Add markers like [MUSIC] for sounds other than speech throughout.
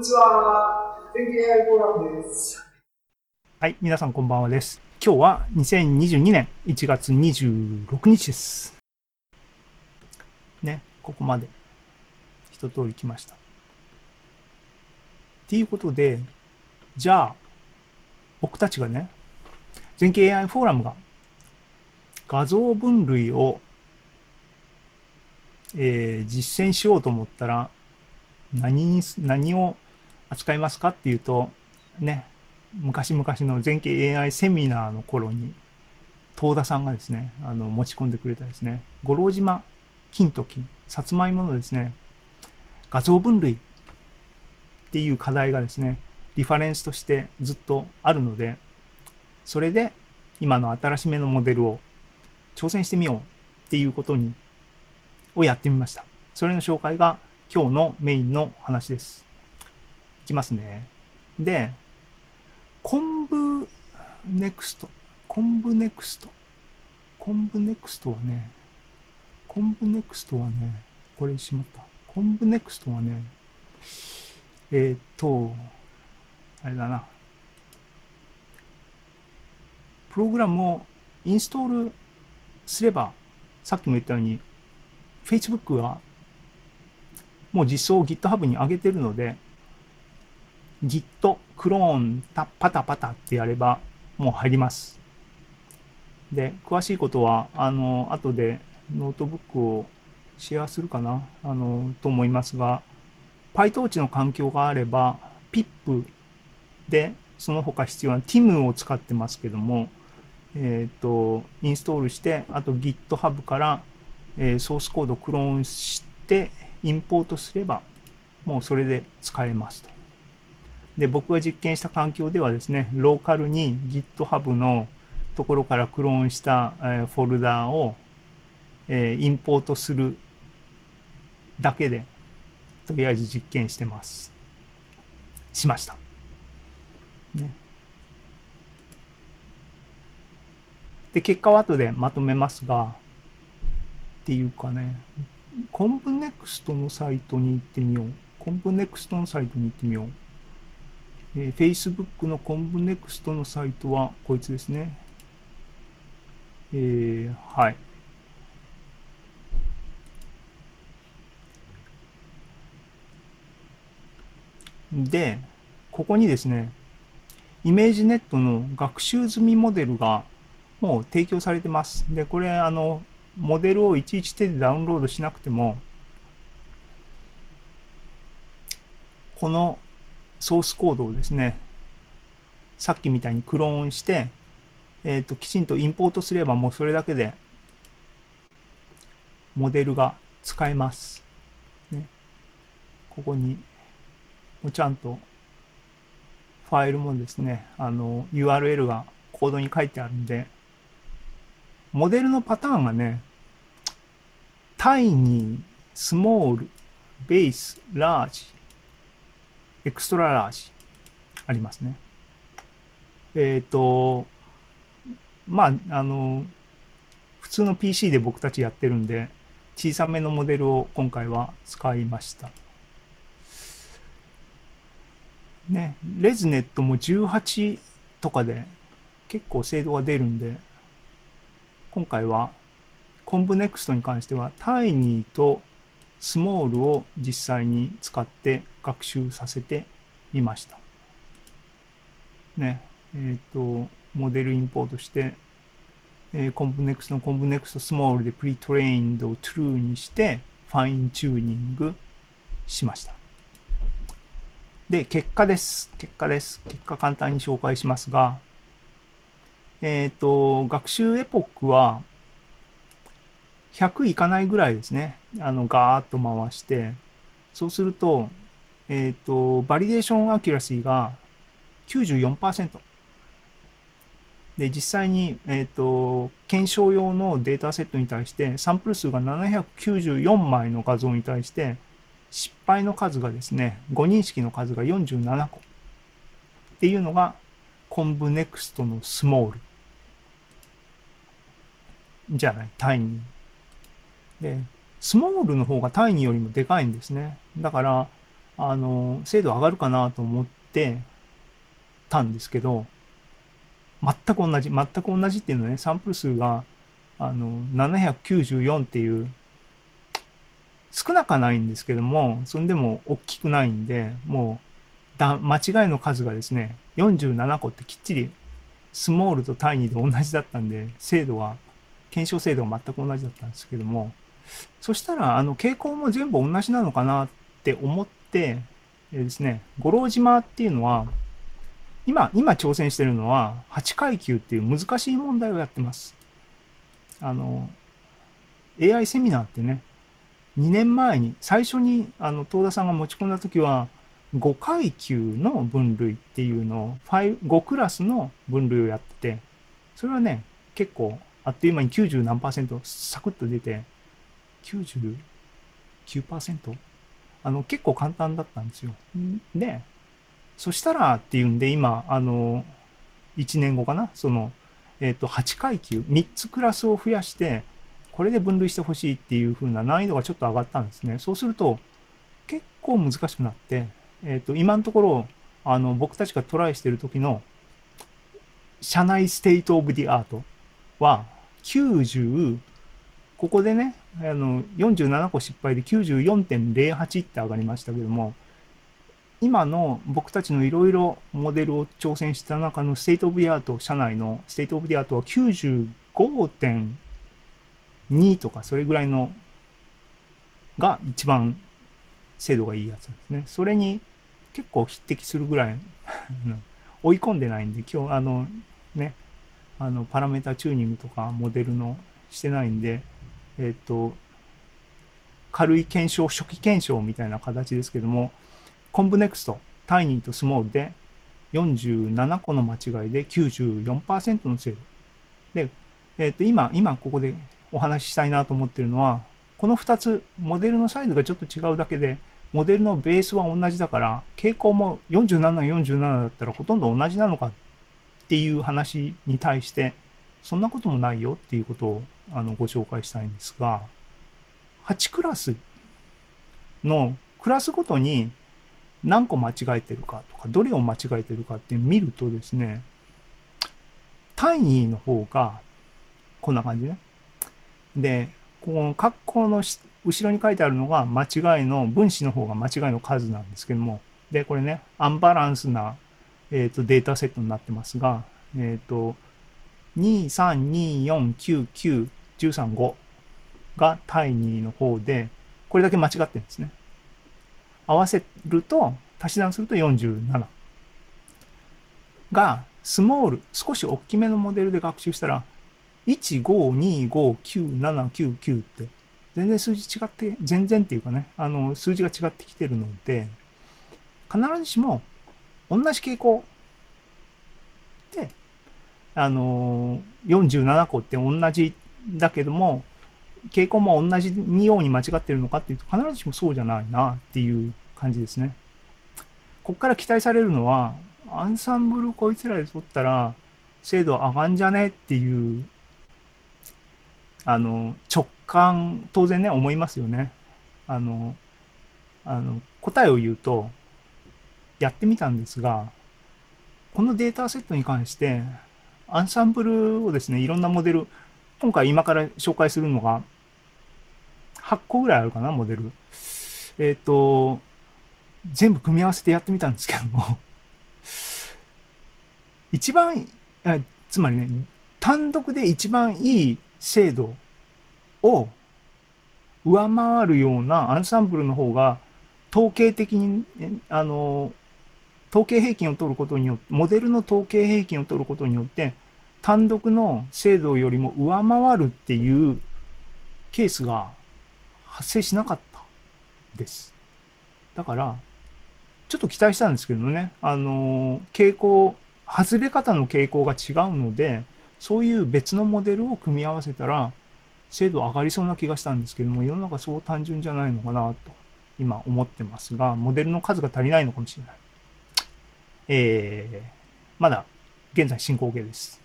にちは。天気 AI フォーラムです。はい、皆さんこんばんはです。今日は2022年1月26日です。ね、ここまで一通り来ました。っていうことで、じゃあ、僕たちがね、全景 AI フォーラムが画像分類を、えー、実践しようと思ったら、何に、何を扱いますかっていうと、ね、昔々の全景 AI セミナーの頃に、東田さんがですね、あの、持ち込んでくれたですね、五郎島金と金、さつまいものですね、画像分類っていう課題がですね、リファレンスとしてずっとあるので、それで今の新しめのモデルを挑戦してみようっていうことに、をやってみました。それの紹介が今日のメインの話です。きますね。で、 ConvNeXt。ConvNeXt。ConvNeXt はね、 ConvNeXt はね、これしまった。コンブネクストはね、えー、っと、あれだな。プログラムをインストールすれば、さっきも言ったように、Facebook はもう実装を GitHub に上げてるので、Git クローンパタパタってやればもう入ります。で、詳しいことは、あの、後でノートブックをシェアするかなあの、と思いますが、PyTorch の環境があれば、PIP で、その他必要な TIM を使ってますけども、えっ、ー、と、インストールして、あと GitHub から、えー、ソースコードクローンして、インポートすれば、もうそれで使えますと。で、僕が実験した環境ではですね、ローカルに GitHub のところからクローンした、フォルダーを、インポートするだけで、とりあえず実験してます。しました。ね。で、結果は後でまとめますが、っていうかね、 ConvNeXt のサイトに行ってみよう。 ConvNeXt のサイトに行ってみよう。えー、Facebook のコンプネクストのサイトはこいつですね。えー、はい。で、ここにですね、 ImageNet の学習済みモデルがもう提供されてます。で、これ、あの、モデルをいちいち手でダウンロードしなくても、このソースコードをですね、さっきみたいにクローンして、えっ、ー、と、きちんとインポートすればもうそれだけで、モデルが使えます。ね。ここに、もうちゃんと、ファイルもですね、あの、URL がコードに書いてあるんで、モデルのパターンがね、タイニー、スモール、ベース、ラージ、エクストララージありますね。えっ、ー、と、まあ、あの、普通の PC で僕たちやってるんで、小さめのモデルを今回は使いました。ね、レズネットも18とかで結構精度が出るんで、今回はコンブネクストに関してはタイニーとSmall を実際に使って学習させてみました。ね、えっ、ー、と、モデルインポートして、えー、コンブネクストのコンブネクストスモールでプリトレインドを true にしてファインチューニングしました。で、結果です。結果です。結果簡単に紹介しますが、えっ、ー、と、学習エポックは、100いかないぐらいですね。あの、ガーッと回して、そうすると、えっ、ー、と、 validation accuracy が94%。で、実際に、えっ、ー、と、検証用のデータセットに対して、サンプル数が794枚の画像に対して、失敗の数がですね、誤認識の数が47個。っていうのが、 ConvNeXt の Small。じゃない、タイニー。で、スモールの方がタイニーよりもでかいんですね。だから、あの、精度上がるかなと思ってたんですけど、全く同じ、全く同じっていうのはね、サンプル数が、あの、794っていう、少なくはないんですけども、そんでも大きくないんで、もう、だ、間違いの数がですね、47個ってきっちり、スモールとタイニーで同じだったんで、精度は、検証精度が全く同じだったんですけども、そしたら、あの、傾向も全部同じなのかなって思って、えーですね、五郎島っていうのは、今、今挑戦してるのは、8階級っていう難しい問題をやってます。あの、AI セミナーってね、2年前に、最初に、あの、東田さんが持ち込んだ時は、5階級の分類っていうのを、5, クラスの分類をやってて、それはね、結構、あっという間に90何パーセント、サクッと出て、99%? あの、結構簡単だったんですよ。で、そしたらっていうんで、今、あの、1年後かな、その、えっ、と、8階級、3つクラスを増やして、これで分類してほしいっていう風な難易度がちょっと上がったんですね。そうすると、結構難しくなって、えっ、と、今のところ、あの、僕たちがトライしてる時の、社内 state of the art は、90、ここでね、あの、47個失敗で94.08って上がりましたけども、今の僕たちのいろいろモデルを挑戦した中の state of the art、社内の state of the art は95.2とかそれぐらいのが一番精度がいいやつですね。それに結構匹敵するぐらい [LAUGHS] 追い込んでないんで、今日あのね、あのパラメータチューニングとかモデルのしてないんで、えっ、と、軽い検証、初期検証みたいな形ですけども、 ConvNeXt、Tiny と Small で47個の間違いで94%の精度。で、えっ、と、今、今ここでお話ししたいなと思ってるのは、この2つ、モデルのサイズがちょっと違うだけで、モデルのベースは同じだから、傾向も47、47だったらほとんど同じなのかっていう話に対して、そんなこともないよっていうことをあのご紹介したいんですが、8クラスのクラスごとに何個間違えてるかとか、どれを間違えてるかって見るとですね、タイニーの方がこんな感じね。で、この括弧の後ろに書いてあるのが間違いの、分子の方が間違いの数なんですけども、で、これね、アンバランスな、えー、とデータセットになってますが、えっ、と、2、3、2、4、9、9、13、5がタイニーの方で、これだけ間違ってるんですね。合わせると、足し算すると47。が、スモール、少し大きめのモデルで学習したら、1、5、2、5、9、7、9、9って、全然数字違って、全然っていうかね、あの、数字が違ってきてるので、必ずしも同じ傾向、あの47個って同じだけども、傾向も同じように間違ってるのかっていうと、必ずしもそうじゃないなっていう感じですね。ここから期待されるのは、アンサンブルこいつらで取ったら、精度上がんじゃねっていう、あの、直感、当然ね、思いますよね。あの、あの、答えを言うと、やってみたんですが、このデータセットに関して、アンサンブルをですね、いろんなモデル、今回今から紹介するのが、8個ぐらいあるかな、モデル。えっ、と、全部組み合わせてやってみたんですけども、[LAUGHS] 一番、あつまりね、単独で一番いい精度を上回るようなアンサンブルの方が、統計的に、あの、統計平均を取ることによって、モデルの統計平均を取ることによって、単独の精度よりも上回るっていうケースが発生しなかったです。だから、ちょっと期待したんですけどね、あの、傾向、外れ方の傾向が違うので、そういう別のモデルを組み合わせたら、精度上がりそうな気がしたんですけども、世の中そう単純じゃないのかなと、今思ってますが、モデルの数が足りないのかもしれない。えー、まだ現在進行形です。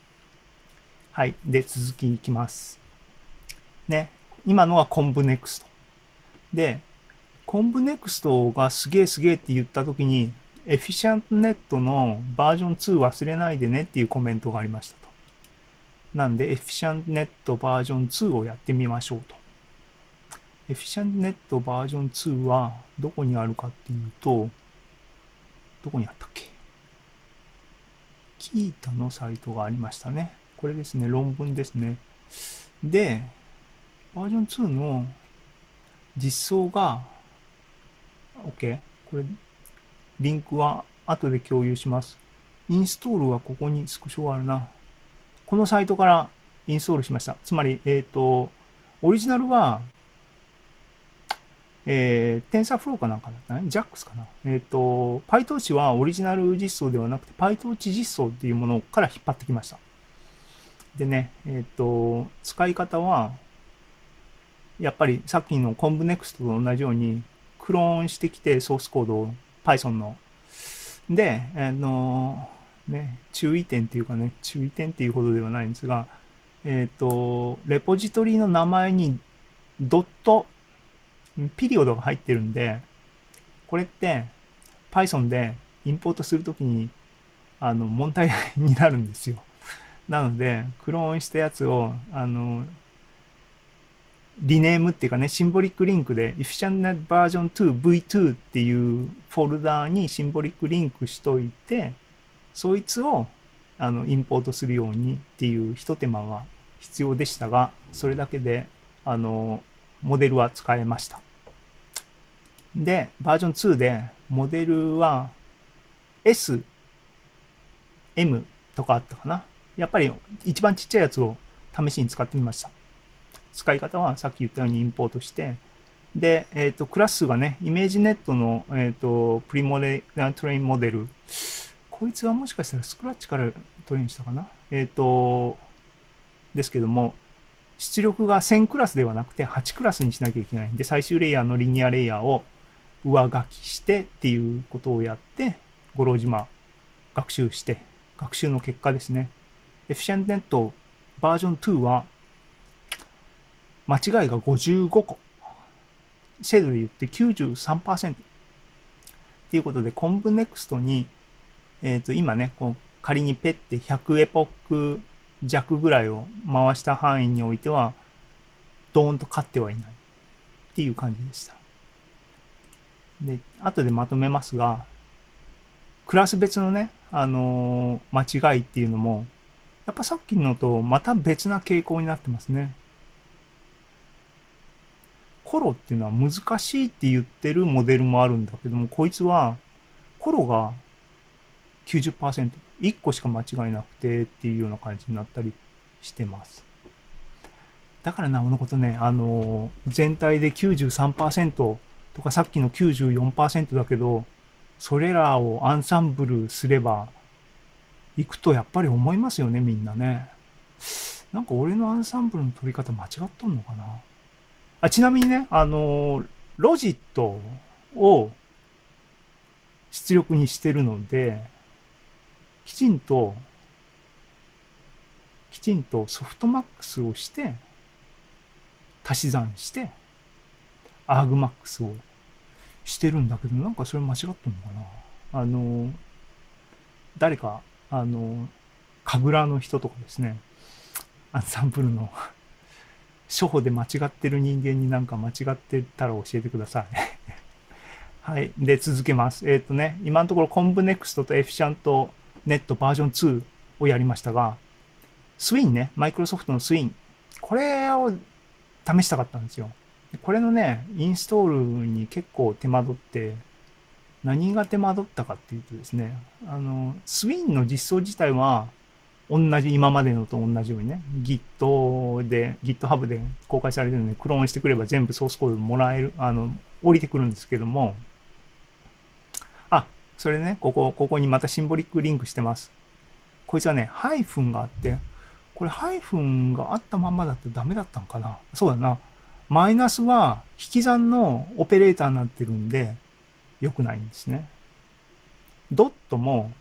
はい。で、続きいきます。ね。今のは ConvNeXt。で、 ConvNeXt がすげえすげえって言った時に、 EfficientNet のバージョン2忘れないでねっていうコメントがありましたと。なんで、 EfficientNet バージョン2をやってみましょうと。 EfficientNet バージョン2はどこにあるかっていうと、どこにあったっけ？キータのサイトがありましたね。これですね、論文ですね。で、バージョン2の実装が、OK。これ、リンクは後で共有します。インストールはここにスクショがあるな。このサイトからインストールしました。つまり、えっ、と、オリジナルは、えー、TensorFlow かなんかだったね。JAX かな？えっ、と、PyTorch はオリジナル実装ではなくて PyTorch 実装っていうものから引っ張ってきました。でね、えっ、と、使い方は、やっぱりさっきの ConvNext と同じように、クローンしてきてソースコードを Python の。で、あの、ね、注意点っていうかね、注意点っていうほどではないんですが、えっ、と、レポジトリの名前にドット、ピリオドが入ってるんで、これって Python でインポートするときにあの問題になるんですよ。なので、クローンしたやつを、あの、リネームっていうかね、シンボリックリンクで Efficient Version 2 V2 っていうフォルダーにシンボリックリンクしといて、そいつをあのインポートするようにっていう一手間が必要でしたが、それだけであのモデルは使えました。で、バージョン2でモデルは S、M とかあったかな。やっぱり一番ちっちゃいやつを試しに使ってみました。使い方はさっき言ったようにインポートして、で、えっ、ー、と、クラスがね、 ImageNet の、えっ、ー、と、プリモデル、トレインモデル。こいつはもしかしたらスクラッチからトレインしたかなえっ、ー、と、ですけども、出力が1000クラスではなくて8クラスにしなきゃいけないんで、最終レイヤーのリニアレイヤーを上書きしてっていうことをやって、五郎島学習して、学習の結果ですね。エフィシェントネットバージョン2は間違いが55個。精度で言って93%。っていうことで、コンブネクストに、えっ、ー、と、今ね、こう仮にペって100エポック弱ぐらいを回した範囲においては、ドーンと勝ってはいない。っていう感じでした。で、後でまとめますが、クラス別のね、あのー、間違いっていうのも、やっぱさっきのとまた別な傾向になってますね。コロっていうのは難しいって言ってるモデルもあるんだけども、こいつはコロが90%、1個しか間違いなくてっていうような感じになったりしてます。だからなおのことね、あの、全体で93%とかさっきの94%だけど、それらをアンサンブルすれば、行くとやっぱり思いますよね、みんなね。なんか俺のアンサンブルの取り方間違っとんのかなあちなみにね、あの、ロジットを出力にしてるので、きちんと、きちんとソフトマックスをして、足し算して、アーグマックスをしてるんだけど、なんかそれ間違っとんのかなあの、誰か、あの、神楽の人とかですね、アンサンブルの初歩で間違ってる人間になんか間違ってたら教えてください。[LAUGHS] はい。で、続けます。えっ、ー、とね、今のところコンブネクストとエフィシャントネットバージョン2をやりましたが、スウィンね、マイクロソフトのスウィン。これを試したかったんですよ。これのね、インストールに結構手間取って、何が手間取ったかっていうとですね、あの、スウィンの実装自体は、同じ、今までのと同じようにね、Git で、GitHub で公開されてるので、クローンしてくれば全部ソースコードもらえる、あの、降りてくるんですけども、あ、それね、ここ、ここにまたシンボリックリンクしてます。こいつはね、ハイフンがあって、これハイフンがあったまんまだとダメだったのかなそうだな。マイナスは引き算のオペレーターになってるんで、良くないんですね。ドットも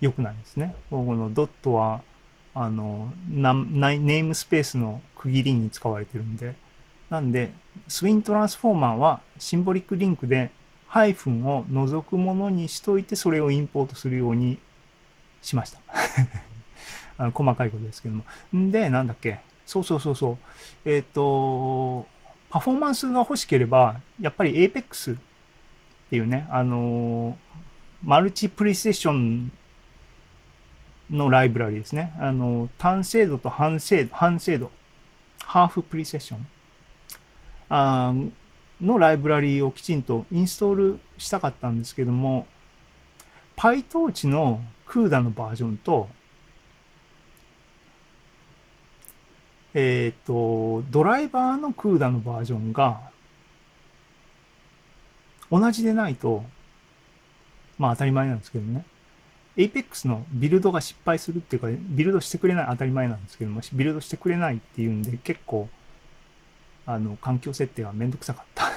良くないんですね。このドットは、あの、ネームスペースの区切りに使われてるんで、なんで、スウィントランスフォーマーはシンボリックリンクでハイフンを除くものにしといて、それをインポートするようにしました。[LAUGHS] あの細かいことですけども。んで、なんだっけ。そうそうそうそう。えっ、と、パフォーマンスが欲しければ、やっぱり Apex っていうね、あのマルチプレイセッションのライブラリですね。あの、単精度と半精度、半精度、ハーフプリセッションあのライブラリをきちんとインストールしたかったんですけども、PyTorch の CUDA のバージョンと、えっ、と、ドライバーの CUDA のバージョンが同じでないと、まあ当たり前なんですけどね。Apex のビルドが失敗するっていうか、ビルドしてくれない当たり前なんですけども、ビルドしてくれないっていうんで、結構、あの、環境設定はめんどくさかった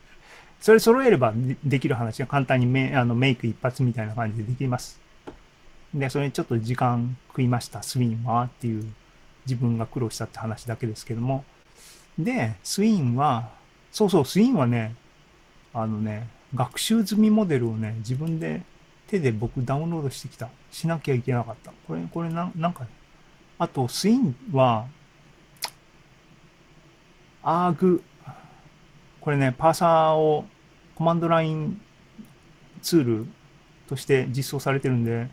[LAUGHS] それ揃えればできる話が簡単にメあのメイク一発みたいな感じでできます。で、それにちょっと時間食いました、スウィンはっていう自分が苦労したって話だけですけども。で、スウィンは、そうそう、スウィンはね、あのね、学習済みモデルをね、自分で手で僕ダウンロードしてきた。しなきゃいけなかった。これ、これな、なんか、あと、スインは、アーグ、これね、パーサーをコマンドラインツールとして実装されてるんで、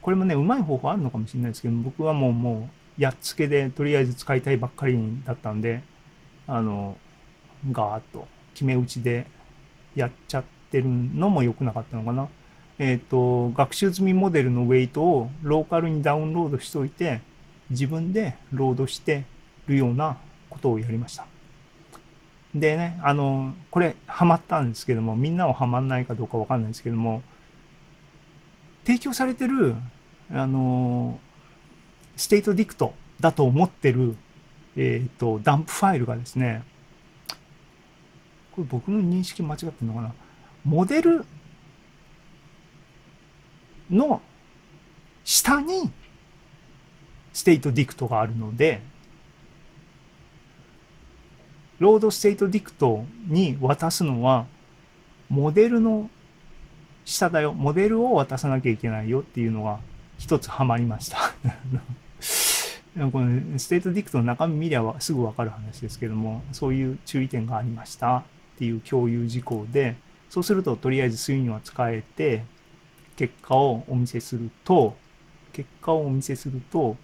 これもね、うまい方法あるのかもしれないですけど、僕はもう、もう、やっつけでとりあえず使いたいばっかりだったんで、あの、ガーッと決め打ちでやっちゃってるのも良くなかったのかな。えっ、ー、と、学習済みモデルのウェイトをローカルにダウンロードしておいて、自分でロードしてるようなことをやりました。でね、あの、これハマったんですけども、みんなはハマんないかどうかわかんないですけども、提供されてる、あの、 state dict だと思ってる、えっ、ー、と、ダンプファイルがですね、これ僕の認識間違ってるのかな？モデルの下に state dict があるので、 load state dict に渡すのは、モデルの下だよ。モデルを渡さなきゃいけないよっていうのが一つハマりました。[LAUGHS] この state dict の中身見りゃすぐわかる話ですけども、そういう注意点がありました。っていう共有事項で、そうするととりあえずスイングは使えて、結果をお見せすると、結果をお見せすると、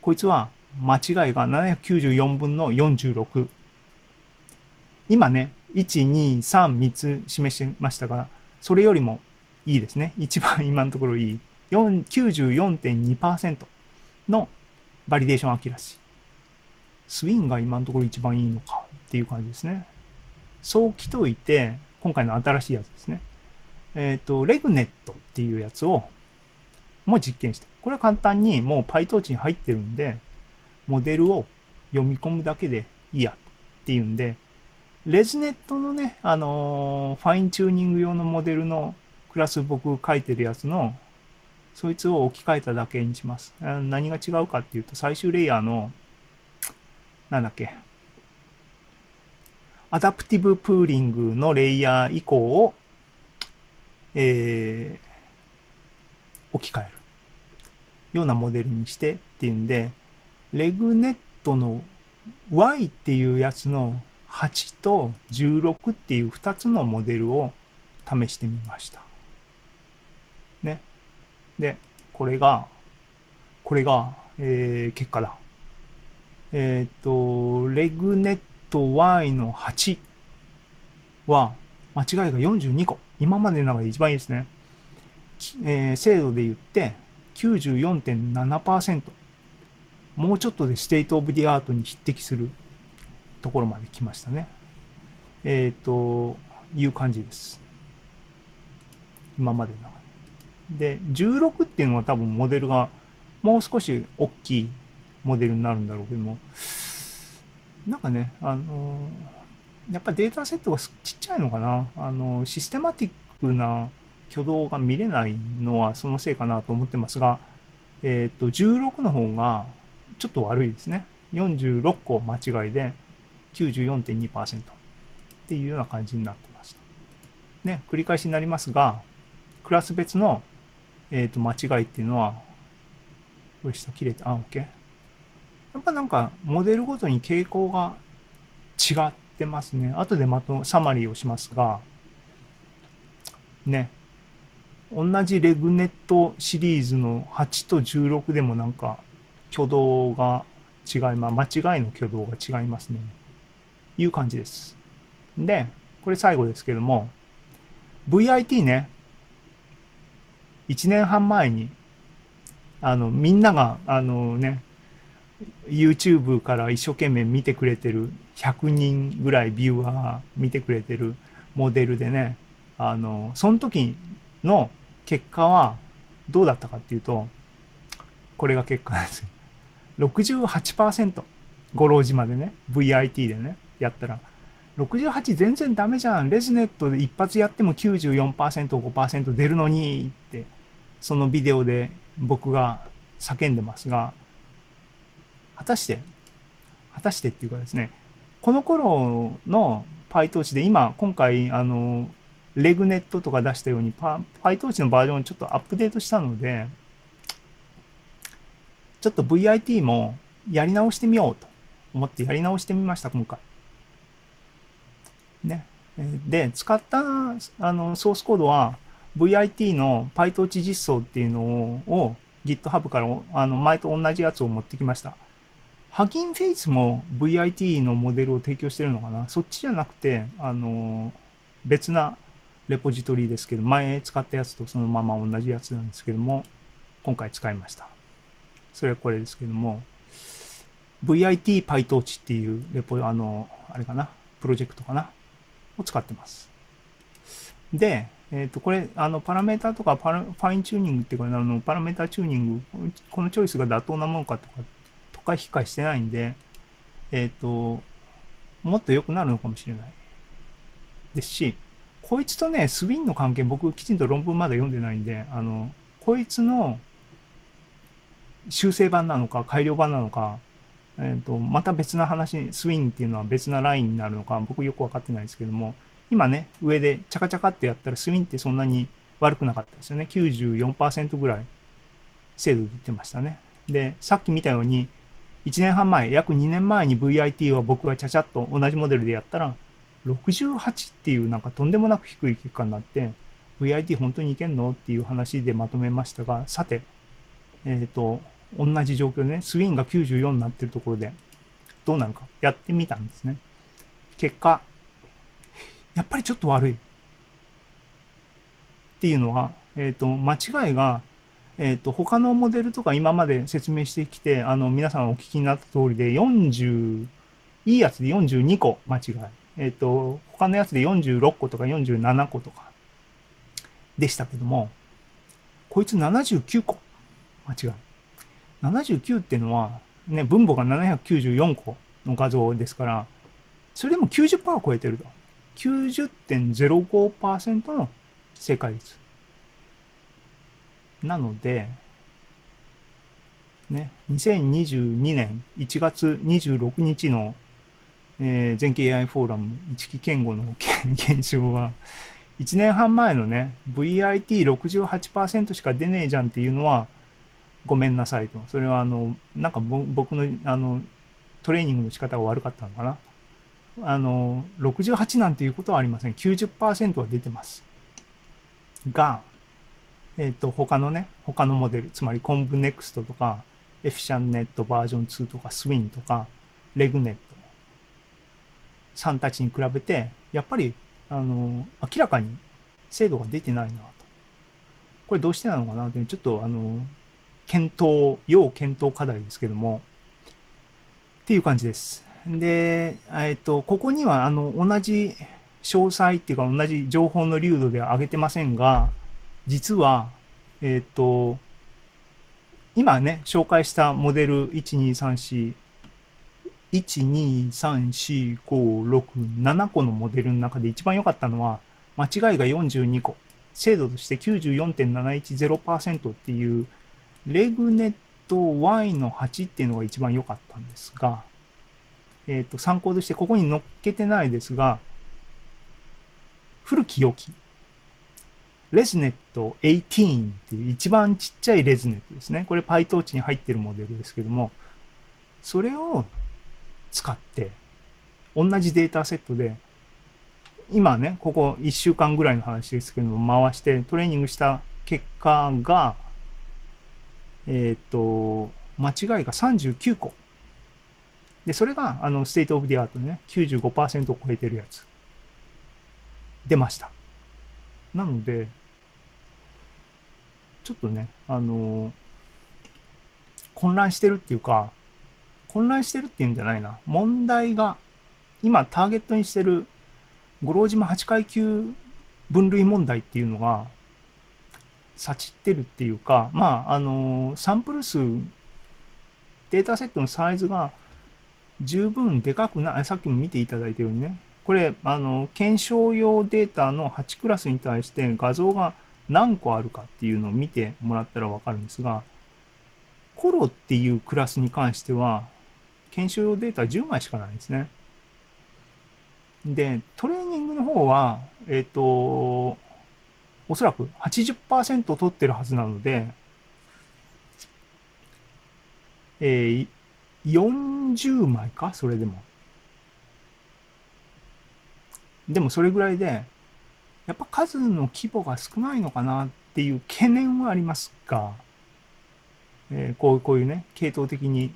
こいつは間違いが794分の46。今ね、1、2、3、3つ示してましたが、それよりもいいですね。一番今のところいい。94.2%のバリデーションアキラシ。スウィンが今のところ一番いいのかっていう感じですね。そうきといて、今回の新しいやつですね。えっ、ー、と、レグネットっていうやつを、もう実験して。これは簡単にもう PyTorch に入ってるんで、モデルを読み込むだけでいいやっていうんで、 ResNet のね、あのー、ファインチューニング用のモデルのクラス僕書いてるやつの、そいつを置き換えただけにします。何が違うかっていうと、最終レイヤーの、なんだっけ、 adaptive pooling のレイヤー以降をえー、置き換えるようなモデルにしてっていうんで、レグネットの Y っていうやつの8と16っていう2つのモデルを試してみました。ね。で、これが、これが、えー、結果だ。えっ、ー、と、レグネット Y の8は間違いが42個。今までの中で一番いいですね。えー、精度で言って94.7%。もうちょっとで state of the art に匹敵するところまで来ましたね。えっ、ー、と、いう感じです。今までの中で。で、16っていうのは多分モデルがもう少し大きいモデルになるんだろうけども、なんかね、あのやっぱりデータセットがちっちゃいのかな。あの、システマティックな挙動が見れないのはそのせいかなと思ってますが、えっ、と、16の方がちょっと悪いですね。46個間違いで、94.2%っていうような感じになってました。ね、繰り返しになりますが、クラス別の、えー、と間違いっていうのは、これ下切れて、あ、OK。やっぱなんか、モデルごとに傾向が違ってますね。後でまと、サマリーをしますが、ね。同じレグネットシリーズの8と16でもなんか挙動が違いま間違いの挙動が違いますね。いう感じです。で、これ最後ですけども、VIT ね、1年半前に、あの、みんなが、あのね、YouTube から一生懸命見てくれてる100人ぐらいビューアー見てくれてるモデルでね、あの、その時の結果はどうだったかっていうと、これが結果なんですよ。68%、五郎島でね、VIT でね、やったら、68全然ダメじゃん。レズネットで一発やっても94%、5%出るのにって、そのビデオで僕が叫んでますが、果たして、果たしてっていうかですね、この頃の PyTorch で今、今回、あの、レグネットとか出したように、PyTorch のバージョンをちょっとアップデートしたので、ちょっと VIT もやり直してみようと思ってやり直してみました、今回。ね。で、使ったあのソースコードは VIT の PyTorch 実装っていうのを GitHub からあの前と同じやつを持ってきました。ハギンフェイスも VIT のモデルを提供してるのかな？そっちじゃなくて、あの、別なレポジトリですけど、前使ったやつとそのまま同じやつなんですけども、今回使いました。それはこれですけども、VIT PyTorch っていうレポ、あの、あれかな、プロジェクトかな、を使ってます。で、えっ、ー、と、これ、あの、パラメータとかパラ、ファインチューニングっていうか、あの、パラメータチューニング、このチョイスが妥当なものかとか、とか、引っかしてないんで、えっ、ー、と、もっと良くなるのかもしれない。ですし、こいつとね、スウィンの関係、僕きちんと論文まだ読んでないんで、あの、こいつの修正版なのか改良版なのか、えっ、ー、と、また別な話、スウィンっていうのは別なラインになるのか、僕よくわかってないですけども、今ね、上でチャカチャカってやったらスウィンってそんなに悪くなかったですよね。94%ぐらい精度で言ってましたね。で、さっき見たように、1年半前、約2年前に VIT は僕がちゃちゃっと同じモデルでやったら、68っていうなんかとんでもなく低い結果になって、VIT 本当にいけんのっていう話でまとめましたが、さて、えっ、ー、と、同じ状況でね、スウィンが94になってるところで、どうなるかやってみたんですね。結果、やっぱりちょっと悪い。っていうのは、えっ、ー、と、間違いが、えっ、ー、と、他のモデルとか今まで説明してきて、あの、皆さんお聞きになった通りで、40、いいやつで42個間違い。えっ、ー、と、他のやつで46個とか47個とかでしたけども、こいつ79個間違い。79っていうのは、ね、分母が794個の画像ですから、それでも90%を超えてると。90.05%の正解率。なので、ね、2022年1月26日のえー、全景 AI フォーラム一期健吾の現象は、1年半前のね、VIT68% しか出ねえじゃんっていうのは、ごめんなさいと。それはあの、なんか僕のあの、トレーニングの仕方が悪かったのかな。あの、68なんていうことはありません。90%は出てます。が、えっ、ー、と、他のね、他のモデル、つまりコンブネクストとか、エフィシャンネットバージョン2とか、スウィンとか、レグネットさんたちに比べて、やっぱり、あの、明らかに精度が出てないなと。これどうしてなのかなって、ちょっと、あの、検討、要検討課題ですけども、っていう感じです。で、えっと、ここには、あの、同じ詳細っていうか、同じ情報の流度では上げてませんが、実は、えっと、今ね、紹介したモデル1234 1,2,3,4,5,6,7個のモデルの中で一番良かったのは、間違いが42個、精度として94.710%っていう、レグネット Y の8っていうのが一番良かったんですが、えっ、と、参考としてここに載っけてないですが、古き良き、ResNet 18っていう一番ちっちゃい ResNet ですね。これ PyTorch に入ってるモデルですけども、それを使って、同じデータセットで、今ね、ここ1週間ぐらいの話ですけども、回してトレーニングした結果が、えっ、と、間違いが39個。で、それが、あの、 state of the art ね、95%を超えてるやつ。出ました。なので、ちょっとね、あの混乱してるっていうか、混乱してるっていうんじゃないな。問題が、今ターゲットにしてる五郎島8階級分類問題っていうのが、さちってるっていうか、まあ、あのサンプル数、データセットのサイズが十分でかくない、さっきも見ていただいたようにね、これ、あの、検証用データの8クラスに対して画像が何個あるかっていうのを見てもらったらわかるんですが、コロっていうクラスに関しては、検証用データ10枚しかないんですね。で、トレーニングの方は、えっ、ー、と、おそらく80%取ってるはずなので、えー、40枚かそれでも。でもそれぐらいで、やっぱ数の規模が少ないのかなっていう懸念はありますが、えー、こうこういうね、系統的に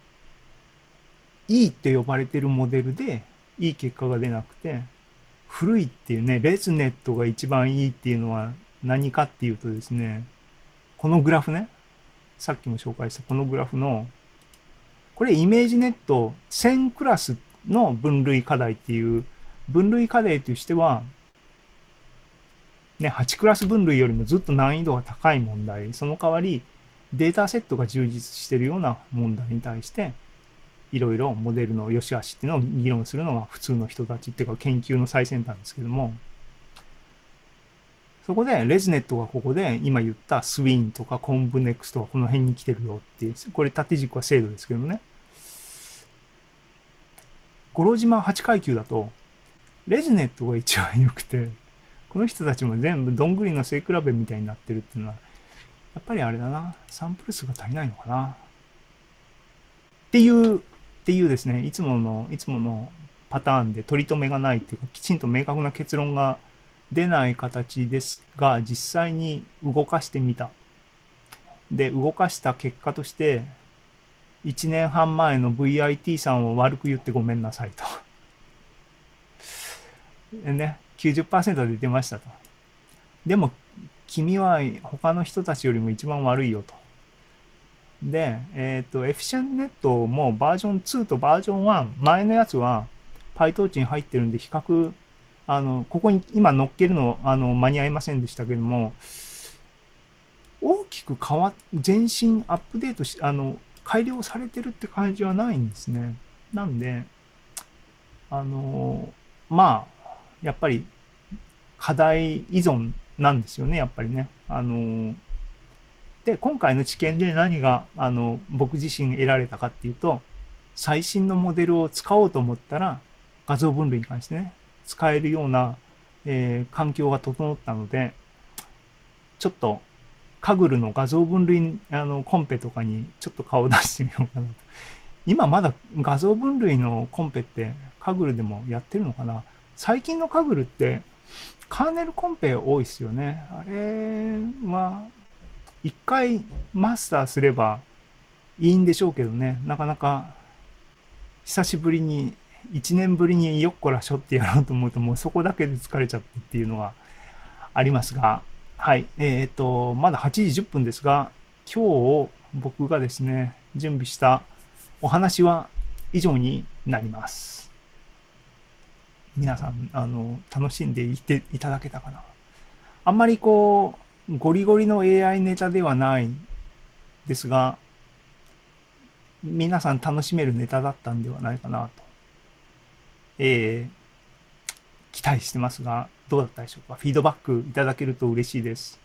いいって呼ばれてるモデルでいい結果が出なくて、古いっていうね、レズネットが一番いいっていうのは何かっていうとですね、このグラフね、さっきも紹介したこのグラフの、これ ImageNet 1000クラスの分類課題っていう、分類課題としては、ね、8クラス分類よりもずっと難易度が高い問題、その代わりデータセットが充実しているような問題に対して、いろいろモデルの良し悪しっていうのを議論するのが普通の人たちっていうか研究の最先端ですけども、そこでレズネットがここで今言ったスウィンとかコンブネックスとかこの辺に来てるよっていう、これ縦軸は精度ですけどね。五郎島8階級だと、レズネットが一番良くて、この人たちも全部どんぐりの背比べみたいになってるっていうのは、やっぱりあれだな、サンプル数が足りないのかな。っていう、っていうですね、いつもの、いつものパターンで取り留めがないっていうか、きちんと明確な結論が出ない形ですが、実際に動かしてみた。で、動かした結果として、1年半前の VIT さんを悪く言ってごめんなさいと。ね、90%で出ましたと。でも、君は他の人たちよりも一番悪いよと。で、えっ、ー、と、エフィシャンネットもバージョン2とバージョン1、前のやつは PyTorch に入ってるんで比較、あの、ここに今乗っけるの、あの、間に合いませんでしたけども、大きく変わっ、前進、アップデートし、あの、改良されてるって感じはないんですね。なんで、あの、まあ、やっぱり課題依存なんですよね、やっぱりね。あの、で、今回の知見で何が、あの、僕自身得られたかっていうと、最新のモデルを使おうと思ったら、画像分類に関してね、使えるような、えー、環境が整ったので、ちょっと、カグルの画像分類、あの、コンペとかにちょっと顔を出してみようかなと。今まだ画像分類のコンペってカグルでもやってるのかな？最近のカグルって、カーネルコンペ多いですよね。あれは、一回マスターすればいいんでしょうけどね、なかなか久しぶりに、一年ぶりによっこらしょってやろうと思うと、もうそこだけで疲れちゃってっていうのがありますが、はい。えっ、ー、と、まだ8時10分ですが、今日僕がですね、準備したお話は以上になります。皆さん、あの、楽しんでいていただけたかな。あんまりこう、ゴリゴリの AI ネタではないですが、皆さん楽しめるネタだったんではないかなと、えー、期待してますが、どうだったでしょうか？フィードバックいただけると嬉しいです。